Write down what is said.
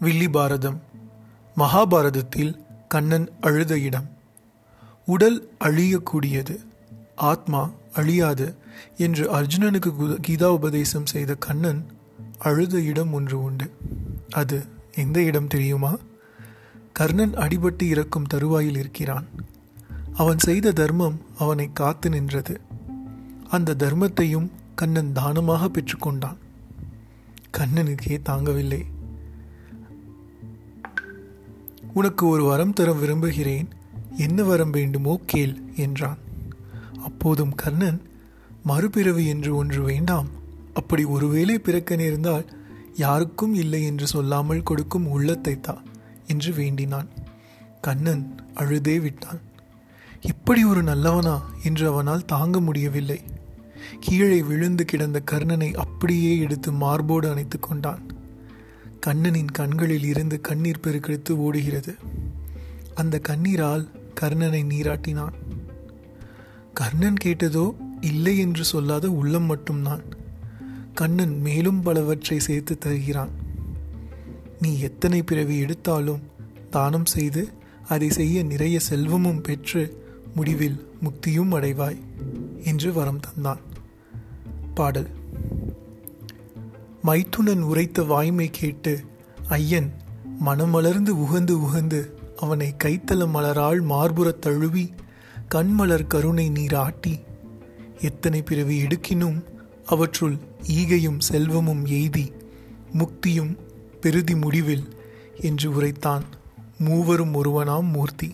வில்லி பாரதம் மகாபாரதத்தில் கண்ணன் அழுத இடம். உடல் அழியக்கூடியது. ஆத்மா அழியாது என்று அர்ஜுனனுக்கு கு- கீதா உபதேசம் செய்த கண்ணன் அழுத இடம் ஒன்று உண்டு. அது எந்த இடம் தெரியுமா? கர்ணன் அடிபட்டு இறக்கும் தருவாயில் இருக்கிறான். அவன் செய்த தர்மம் அவனை காத்து நின்றது. அந்த தர்மத்தையும் கண்ணன் தானமாக பெற்றுக்கொண்டான். கண்ணனுக்கே தாங்கவில்லை. உனக்கு ஒரு வரம் தர விரும்புகிறேன். என்ன வரம் வேண்டுமோ கேள் என்றான். அப்போதும் கர்ணன் மறுபிறவி என்று ஒன்று வேண்டாம். அப்படி ஒருவேளை பிறக்க நேர்ந்தால் யாருக்கும் இல்லை என்று சொல்லாமல் கொடுக்கும் உள்ளத்தை தா என்று வேண்டினான். கண்ணன் அழுதே விட்டான். இப்படி ஒரு நல்லவனா என்று அவனால் தாங்க முடியவில்லை. கீழே விழுந்து கிடந்த கர்ணனை அப்படியே எடுத்து மார்போடு அணைத்து கொண்டான். கண்ணனின் கண்களில் இருந்து கண்ணீர் பெருக்கெடுத்து ஓடுகிறது. அந்த கண்ணீரால் கர்ணனை நீராட்டினான். கர்ணன் கேட்டதோ இல்லை என்று சொல்லாத உள்ளம் மட்டும்தான். கண்ணன் மேலும் பலவற்றை சேர்த்து தருகிறான். நீ எத்தனை பிறவி எடுத்தாலும் தானம் செய்து அதை செய்ய நிறைய செல்வமும் பெற்று முடிவில் முக்தியும் அடைவாய் என்று வரம் தந்தான். பாடல். மைத்துனன் உரைத்த வாய்மை கேட்டு ஐயன் மனமலர்ந்து உகந்து உகந்து அவனை கைத்தல மலரால் மார்புறத் தழுவி கண்மலர் கருணை நீராட்டி எத்தனை பிறவி எடுக்கினும் அவற்றுள் ஈகையும் செல்வமும் எய்தி முக்தியும் பெருதி முடிவில் என்று உரைத்தான் மூவரும் ஒருவனாம் மூர்த்தி.